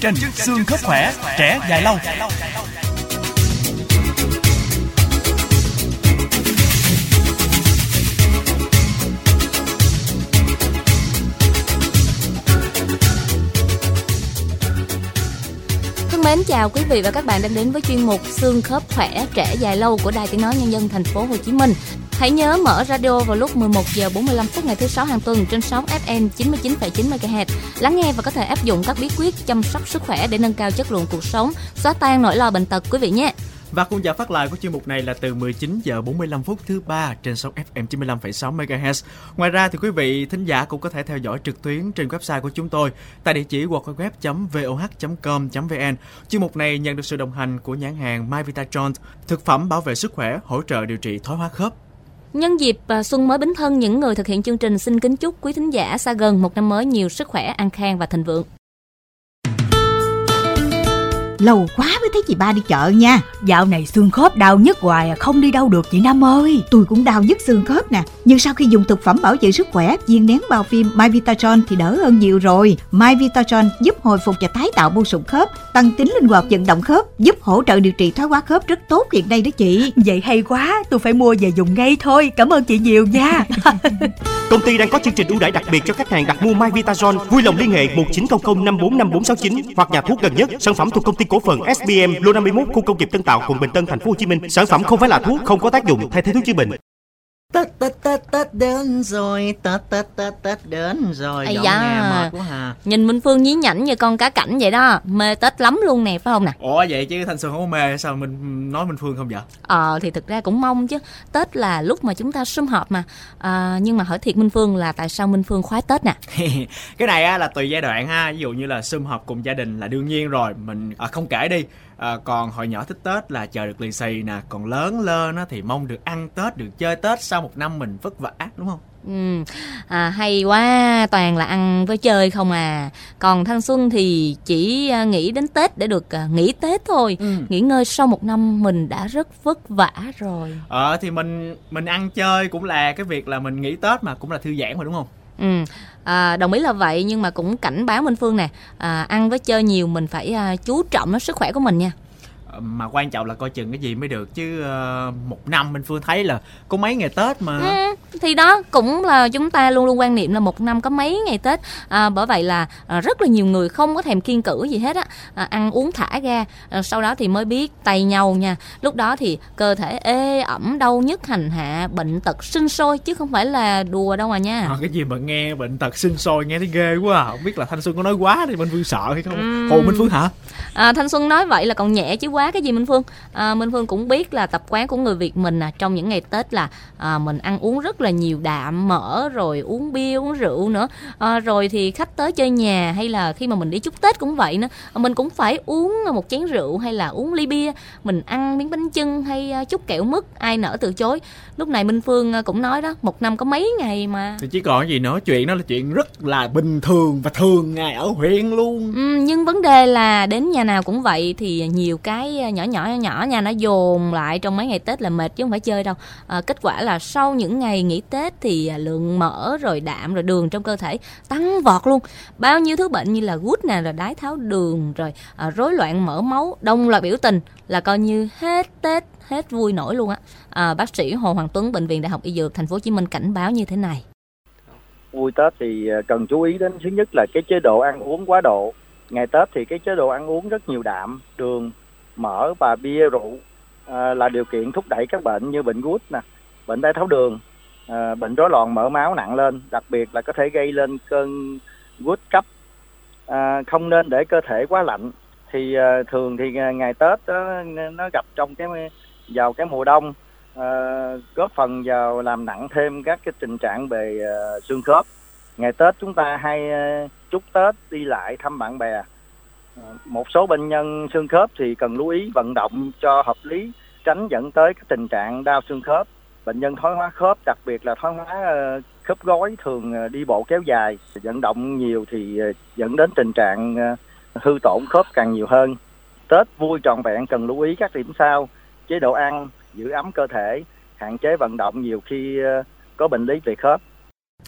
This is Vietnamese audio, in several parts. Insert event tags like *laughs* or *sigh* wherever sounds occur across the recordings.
Chương trình xương khớp khỏe, trẻ dài lâu. Thân mến chào quý vị và các bạn đang đến với chuyên mục xương khớp khỏe trẻ dài lâu của Đài Tiếng nói nhân dân thành phố Hồ Chí Minh. Hãy nhớ mở radio vào lúc 11 giờ 45 phút ngày thứ sáu hàng tuần trên sóng FM 99,9 MHz. Lắng nghe và có thể áp dụng các bí quyết chăm sóc sức khỏe để nâng cao chất lượng cuộc sống, xóa tan nỗi lo bệnh tật quý vị nhé. Và khung giờ phát lại của chuyên mục này là từ 19 giờ 45 phút thứ ba trên sóng FM 95,6 MHz. Ngoài ra thì quý vị thính giả cũng có thể theo dõi trực tuyến trên website của chúng tôi tại địa chỉ www.voh.com.vn. Chuyên mục này nhận được sự đồng hành của nhãn hàng My Vitatron, thực phẩm bảo vệ sức khỏe, hỗ trợ điều trị thoái hóa khớp. Nhân dịp à, xuân mới bính thân, những người thực hiện chương trình xin kính chúc quý thính giả xa gần một năm mới nhiều sức khỏe, an khang và thịnh vượng. Lâu quá mới thấy chị ba đi chợ nha. Dạo này xương khớp đau nhức hoài à, không đi đâu được chị Năm ơi. Tôi cũng đau nhức xương khớp nè. Nhưng sau khi dùng thực phẩm bảo vệ sức khỏe viên nén bao phim My Vitatron thì đỡ hơn nhiều rồi. My Vitatron giúp hồi phục và tái tạo mô sụn khớp Tăng tính linh hoạt vận động khớp Giúp hỗ trợ điều trị thoái hóa khớp rất tốt hiện nay đó chị. Vậy hay quá tôi phải mua về dùng ngay thôi. Cảm ơn chị nhiều nha. *laughs* Công ty đang có chương trình ưu đãi đặc biệt cho khách hàng đặt mua My Vitazone. Vui lòng liên hệ 1900 545469 hoặc nhà thuốc gần nhất. Sản phẩm thuộc công ty cổ phần SBM Lô 51 khu công nghiệp Tân Tạo, quận Bình Tân, thành phố Hồ Chí Minh. Sản phẩm không phải là thuốc, không có tác dụng thay thế thuốc chữa bệnh. Tết Tết Tết Tết đến rồi. Tết Tết Tết Tết đến rồi. Ây Giọng da. nghe mệt quá hà. Nhìn Minh Phương nhí nhảnh như con cá cảnh vậy đó, mê Tết lắm luôn nè, phải không nè? Ủa vậy chứ Thanh Xuân không có mê. Sao mình nói Minh Phương không vậy? Ờ thì thực ra cũng mong chứ. Tết là lúc mà chúng ta sum họp mà. À, Nhưng mà hỏi thiệt Minh Phương là tại sao Minh Phương khoái Tết nè? *laughs* Cái này á, là tùy giai đoạn ha. Ví dụ như là sum họp cùng gia đình là đương nhiên rồi. Mình à, không kể đi à, còn hồi nhỏ thích tết là chờ được lì xì nè còn lớn lên á, thì mong được ăn tết được chơi tết sau một năm mình vất vả đúng không? Ừ. à, Hay quá, toàn là ăn với chơi không à. Còn Thanh Xuân thì chỉ à, nghĩ đến Tết để được à, nghỉ Tết thôi. Ừ. Nghỉ ngơi sau một năm mình đã rất vất vả rồi. Ờ thì mình mình ăn chơi cũng là cái việc là mình nghỉ tết mà cũng là thư giãn mà đúng không Ừ, à, đồng ý là vậy nhưng mà cũng cảnh báo Minh Phương nè. À, Ăn với chơi nhiều mình phải à, chú trọng đến sức khỏe của mình nha mà quan trọng là coi chừng cái gì mới được. Chứ ờ, một năm mình phương thấy là có mấy ngày tết mà. Ừ, thì đó cũng là chúng ta luôn luôn quan niệm là một năm có mấy ngày Tết. À, bởi vậy là à, rất là nhiều người không có thèm kiêng cữ gì hết á. À, ăn uống thả ga à, sau đó thì mới biết tay nhau nha. Lúc đó thì cơ thể ê ẩm đau nhức hành hạ bệnh tật sinh sôi chứ không phải là đùa đâu à nha. Ờ, cái gì mà nghe bệnh tật sinh sôi nghe thấy ghê quá à. không biết là thanh xuân có nói quá thì minh phương sợ hay không? Ừm. hồ minh phương hả? À, Thanh Xuân nói vậy là còn nhẹ chứ quá cái gì Minh Phương? À, Minh Phương cũng biết là tập quán của người Việt mình à, trong những ngày Tết là à, mình ăn uống rất là nhiều đạm mỡ rồi uống bia uống rượu nữa. À, rồi thì khách tới chơi nhà hay là khi mà mình đi chúc Tết cũng vậy nữa. À, mình cũng phải uống một chén rượu hay là uống ly bia. Mình ăn miếng bánh chưng hay à, chút kẹo mứt ai nỡ từ chối. Lúc này Minh Phương à, cũng nói đó một năm có mấy ngày mà. Thì chỉ còn gì nữa chuyện đó là chuyện rất là bình thường và thường ngày ở huyện luôn. Ừ, nhưng vấn đề là đến nhà nào cũng vậy thì nhiều cái À, nhỏ nhỏ nhỏ nhỏ nha nó dồn lại trong mấy ngày Tết là mệt chứ không phải chơi đâu. À, kết quả là sau những ngày nghỉ Tết thì à, lượng mỡ rồi đạm rồi đường trong cơ thể tăng vọt luôn. Bao nhiêu thứ bệnh như là gút nè rồi đái tháo đường rồi à, rối loạn mỡ máu, đông loạt biểu tình là coi như hết Tết hết vui nổi luôn á. À, bác sĩ Hồ Hoàng Tuấn bệnh viện Đại học Y Dược Thành phố Hồ Chí Minh cảnh báo như thế này. vui Tết thì à, cần chú ý đến thứ nhất là cái chế độ ăn uống quá độ. Ngày Tết thì cái chế độ ăn uống rất nhiều đạm, đường, mỡ và bia rượu à, là điều kiện thúc đẩy các bệnh như bệnh gút nè, bệnh đái tháo đường, à, bệnh rối loạn mỡ máu nặng lên, đặc biệt là có thể gây lên cơn gút cấp. À, không nên để cơ thể quá lạnh. Thì à, thường thì ngày Tết đó, nó gặp trong cái vào cái mùa đông à, góp phần vào làm nặng thêm các cái tình trạng về à, xương khớp. Ngày Tết chúng ta hay à, chúc Tết đi lại thăm bạn bè. Một số bệnh nhân xương khớp thì cần lưu ý vận động cho hợp lý, tránh dẫn tới cái tình trạng đau xương khớp. Bệnh nhân thoái hóa khớp, đặc biệt là thoái hóa ờ, khớp gối thường ờ, đi bộ kéo dài, vận động nhiều thì ờ, dẫn đến tình trạng hư tổn khớp càng nhiều hơn. Tết vui trọn vẹn cần lưu ý các điểm sau: chế độ ăn, giữ ấm cơ thể, hạn chế vận động nhiều khi có bệnh lý về khớp.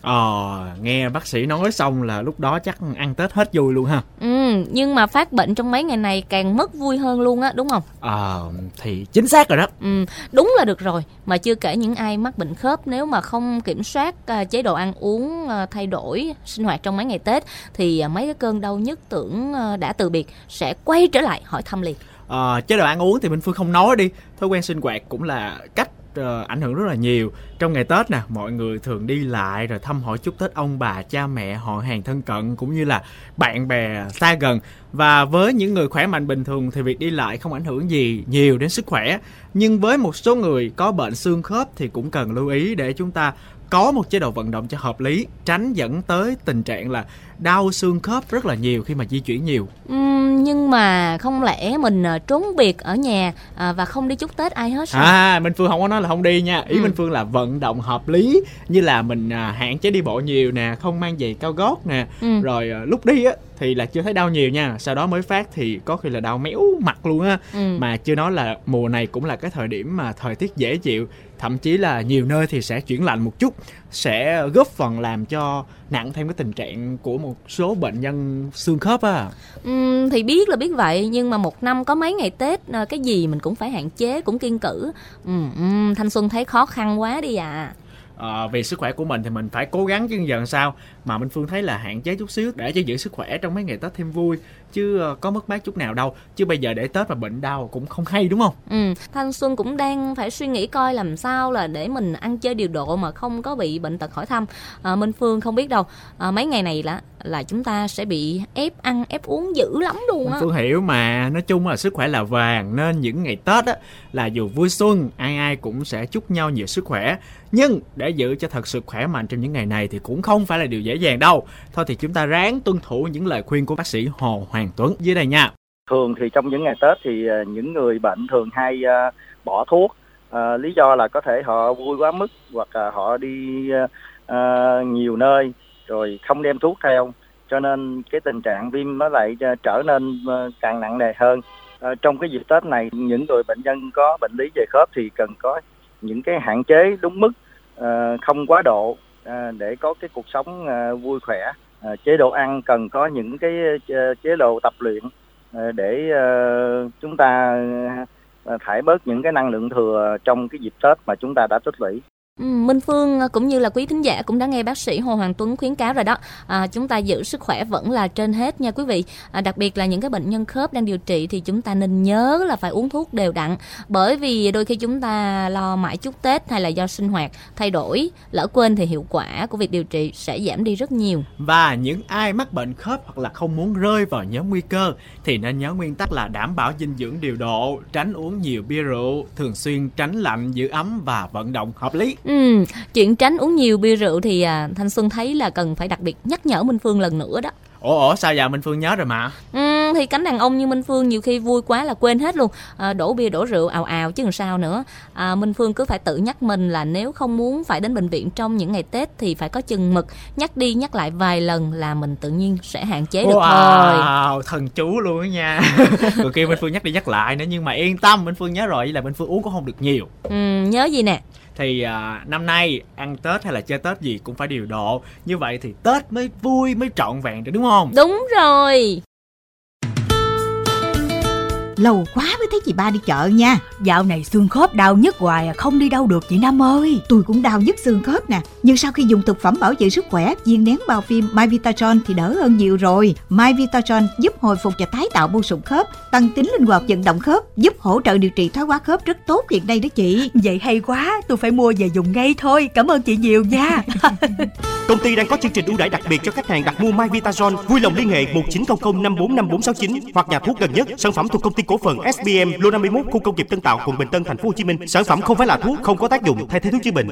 Ờ, nghe bác sĩ nói xong là lúc đó chắc ăn Tết hết vui luôn ha. Ừ, nhưng mà phát bệnh trong mấy ngày này càng mất vui hơn luôn á, đúng không? Ờ, thì chính xác rồi đó. Ừ, đúng là được rồi. Mà chưa kể những ai mắc bệnh khớp nếu mà không kiểm soát à, chế độ ăn uống à, thay đổi sinh hoạt trong mấy ngày Tết thì à, mấy cái cơn đau nhức tưởng à, đã từ biệt sẽ quay trở lại hỏi thăm liền. Ờ, chế độ ăn uống thì Minh Phương không nói đi. Thói quen sinh hoạt cũng là cách Ờ, ảnh hưởng rất là nhiều. Trong ngày Tết nè, mọi người thường đi lại rồi thăm hỏi chúc Tết ông bà, cha mẹ, họ hàng thân cận cũng như là bạn bè xa gần. Và với những người khỏe mạnh bình thường thì việc đi lại không ảnh hưởng gì nhiều đến sức khỏe. Nhưng với một số người có bệnh xương khớp thì cũng cần lưu ý để chúng ta có một chế độ vận động cho hợp lý tránh dẫn tới tình trạng là đau xương khớp rất là nhiều khi mà di chuyển nhiều Ừm, nhưng mà không lẽ mình à, trốn biệt ở nhà à, và không đi chúc Tết ai hết sao? À, Minh Phương không có nói là không đi nha. Ý Ừ. Minh Phương là vận động hợp lý như là mình à, hạn chế đi bộ nhiều nè, không mang giày cao gót nè. Ừ. Rồi à, lúc đi á thì là chưa thấy đau nhiều nha. Sau đó mới phát thì có khi là đau méo mặt luôn á. Ừ. Mà chưa nói là mùa này cũng là cái thời điểm mà thời tiết dễ chịu, thậm chí là nhiều nơi thì sẽ chuyển lạnh một chút, sẽ góp phần làm cho nặng thêm cái tình trạng của một số bệnh nhân xương khớp á. Ừm, thì biết là biết vậy nhưng mà một năm có mấy ngày Tết à, cái gì mình cũng phải hạn chế cũng kiên cử. Ừm, thanh xuân thấy khó khăn quá đi à. Ờ, vì sức khỏe của mình thì mình phải cố gắng chứ giờ làm sao mà Minh Phương thấy là hạn chế chút xíu để cho giữ sức khỏe trong mấy ngày Tết thêm vui chứ ờ, có mất mát chút nào đâu chứ bây giờ để Tết mà bệnh đau cũng không hay đúng không Ừ, thanh xuân cũng đang phải suy nghĩ coi làm sao là để mình ăn chơi điều độ mà không có bị bệnh tật hỏi thăm. À, Minh Phương không biết đâu. À, mấy ngày này là là chúng ta sẽ bị ép ăn ép uống dữ lắm luôn á. Phương hiểu mà nói chung là sức khỏe là vàng nên những ngày Tết á là dù vui xuân ai ai cũng sẽ chúc nhau nhiều sức khỏe nhưng để giữ cho thật sự khỏe mạnh trong những ngày này thì cũng không phải là điều dễ dàng đâu. Thôi thì chúng ta ráng tuân thủ những lời khuyên của bác sĩ Hồ Hoàng Tuấn dưới đây nha. Thường thì trong những ngày Tết thì à, những người bệnh thường hay à, bỏ thuốc. À, lý do là có thể họ vui quá mức hoặc là họ đi nhiều nơi rồi không đem thuốc theo. Cho nên cái tình trạng viêm nó lại trở nên càng nặng nề hơn. Trong cái dịp Tết này, những người bệnh nhân có bệnh lý về khớp thì cần có những cái hạn chế đúng mức không quá độ. À, để có cái cuộc sống à, vui khỏe à, chế độ ăn cần có những cái chế độ tập luyện để chúng ta thải bớt những cái năng lượng thừa trong cái dịp Tết mà chúng ta đã tích lũy. Ừ, Minh Phương à, cũng như là quý thính giả cũng đã nghe bác sĩ Hồ Hoàng Tuấn khuyến cáo rồi đó. À, chúng ta giữ sức khỏe vẫn là trên hết nha quý vị. À, đặc biệt là những cái bệnh nhân khớp đang điều trị thì chúng ta nên nhớ là phải uống thuốc đều đặn. Bởi vì đôi khi chúng ta lo mãi chúc Tết hay là do sinh hoạt thay đổi, lỡ quên thì hiệu quả của việc điều trị sẽ giảm đi rất nhiều. Và những ai mắc bệnh khớp hoặc là không muốn rơi vào nhóm nguy cơ thì nên nhớ nguyên tắc là đảm bảo dinh dưỡng điều độ, tránh uống nhiều bia rượu, thường xuyên tránh lạnh, giữ ấm và vận động hợp lý. Ừ, chuyện tránh uống nhiều bia rượu thì à, Thanh Xuân thấy là cần phải đặc biệt nhắc nhở Minh Phương lần nữa đó. Ủa, ủa sao giờ Minh Phương nhớ rồi mà? Ừ, thì cánh đàn ông như Minh Phương nhiều khi vui quá là quên hết luôn à, đổ bia đổ rượu ào ào chứ làm sao nữa à, Minh Phương cứ phải tự nhắc mình là nếu không muốn phải đến bệnh viện trong những ngày Tết thì phải có chừng mực nhắc đi nhắc lại vài lần là mình tự nhiên sẽ hạn chế được thôi Wow, thần chú luôn á nha. *laughs* Rồi kia Minh Phương nhắc đi nhắc lại nữa nhưng mà yên tâm, Minh Phương nhớ rồi là Minh Phương uống cũng không được nhiều. ừ, nhớ gì nè thì à, năm nay ăn Tết hay là chơi Tết gì cũng phải điều độ. Như vậy thì Tết mới vui mới trọn vẹn được đúng không? đúng rồi Lâu quá mới thấy chị ba đi chợ nha Dạo này xương khớp đau nhức hoài à, không đi đâu được chị Năm ơi. Tôi cũng đau nhức xương khớp nè Nhưng sau khi dùng thực phẩm bảo vệ sức khỏe viên nén bao phim My Vitatron thì đỡ hơn nhiều rồi My Vitatron giúp hồi phục và tái tạo mô sụn khớp Tăng tính linh hoạt vận động khớp Giúp hỗ trợ điều trị thoái hóa khớp rất tốt hiện nay đó chị Vậy hay quá, tôi phải mua về dùng ngay thôi. Cảm ơn chị nhiều nha. *laughs* Công ty đang có chương trình ưu đãi đặc biệt cho khách hàng đặt mua My Vitazone. Vui lòng liên hệ 1900 545469 hoặc nhà thuốc gần nhất. Sản phẩm thuộc công ty cổ phần SBM Lô 51 khu công nghiệp Tân Tạo, quận Bình Tân, thành phố Hồ Chí Minh. Sản phẩm không phải là thuốc, không có tác dụng thay thế thuốc chữa bệnh.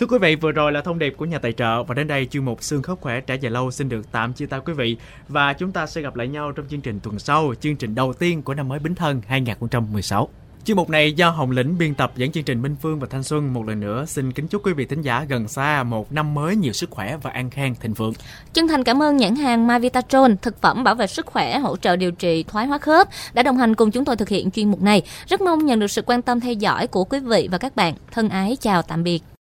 Thưa quý vị, vừa rồi là thông điệp của nhà tài trợ và đến đây chuyên mục xương khớp khỏe trẻ dài lâu xin được tạm chia tay quý vị và chúng ta sẽ gặp lại nhau trong chương trình tuần sau, chương trình đầu tiên của năm mới Bính Thân 2016. Chuyên mục này do Hồng Lĩnh biên tập dẫn chương trình Minh Phương và Thanh Xuân một lần nữa xin kính chúc quý vị thính giả gần xa một năm mới nhiều sức khỏe và an khang thịnh vượng. Chân thành cảm ơn nhãn hàng Mavitatron, thực phẩm bảo vệ sức khỏe, hỗ trợ điều trị thoái hóa khớp đã đồng hành cùng chúng tôi thực hiện chuyên mục này. Rất mong nhận được sự quan tâm theo dõi của quý vị và các bạn. Thân ái chào tạm biệt.